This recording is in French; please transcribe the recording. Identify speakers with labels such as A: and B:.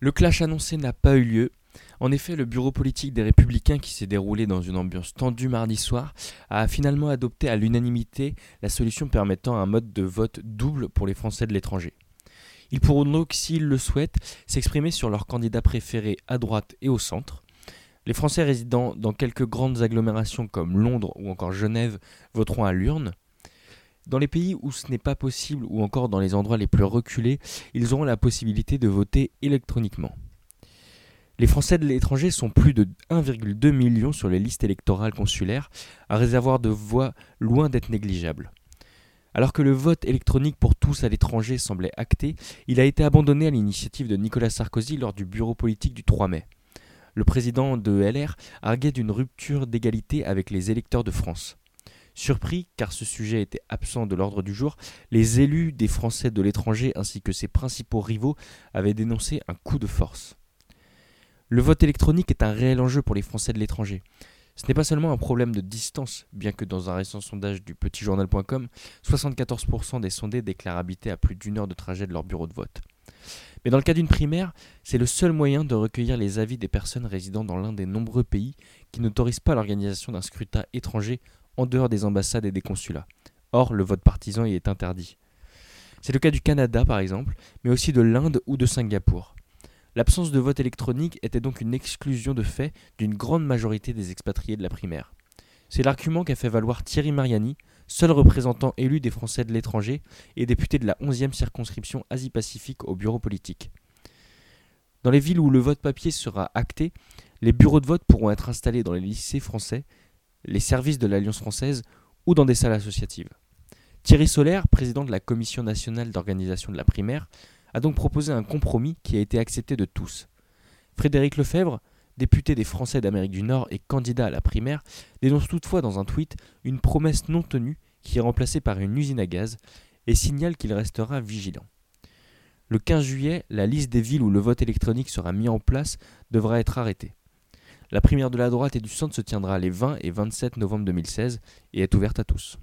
A: Le clash annoncé n'a pas eu lieu. En effet, le bureau politique des Républicains, qui s'est déroulé dans une ambiance tendue mardi soir, a finalement adopté à l'unanimité la solution permettant un mode de vote double pour les Français de l'étranger. Ils pourront donc, s'ils le souhaitent, s'exprimer sur leurs candidats préférés à droite et au centre. Les Français résidant dans quelques grandes agglomérations comme Londres ou encore Genève voteront à l'urne. Dans les pays où ce n'est pas possible ou encore dans les endroits les plus reculés, ils auront la possibilité de voter électroniquement. Les Français de l'étranger sont plus de 1,2 million sur les listes électorales consulaires, un réservoir de voix loin d'être négligeable. Alors que le vote électronique pour tous à l'étranger semblait acté, il a été abandonné à l'initiative de Nicolas Sarkozy lors du bureau politique du 3 mai. Le président de LR arguait d'une rupture d'égalité avec les électeurs de France. Surpris, car ce sujet était absent de l'ordre du jour, les élus des Français de l'étranger ainsi que ses principaux rivaux avaient dénoncé un coup de force. Le vote électronique est un réel enjeu pour les Français de l'étranger. Ce n'est pas seulement un problème de distance, bien que dans un récent sondage du petitjournal.com, 74% des sondés déclarent habiter à plus d'une heure de trajet de leur bureau de vote. Mais dans le cas d'une primaire, c'est le seul moyen de recueillir les avis des personnes résidant dans l'un des nombreux pays qui n'autorisent pas l'organisation d'un scrutin étranger en dehors des ambassades et des consulats. Or, le vote partisan y est interdit. C'est le cas du Canada, par exemple, mais aussi de l'Inde ou de Singapour. L'absence de vote électronique était donc une exclusion de fait d'une grande majorité des expatriés de la primaire. C'est l'argument qu'a fait valoir Thierry Mariani, seul représentant élu des Français de l'étranger et député de la 11e circonscription Asie-Pacifique au bureau politique. Dans les villes où le vote papier sera acté, les bureaux de vote pourront être installés dans les lycées français les services de l'Alliance française ou dans des salles associatives. Thierry Solaire, président de la Commission nationale d'organisation de la primaire, a donc proposé un compromis qui a été accepté de tous. Frédéric Lefebvre, député des Français d'Amérique du Nord et candidat à la primaire, dénonce toutefois dans un tweet une promesse non tenue qui est remplacée par une usine à gaz et signale qu'il restera vigilant. Le 15 juillet, la liste des villes où le vote électronique sera mis en place devra être arrêtée. La primaire de la droite et du centre se tiendra les 20 et 27 novembre 2016 et est ouverte à tous.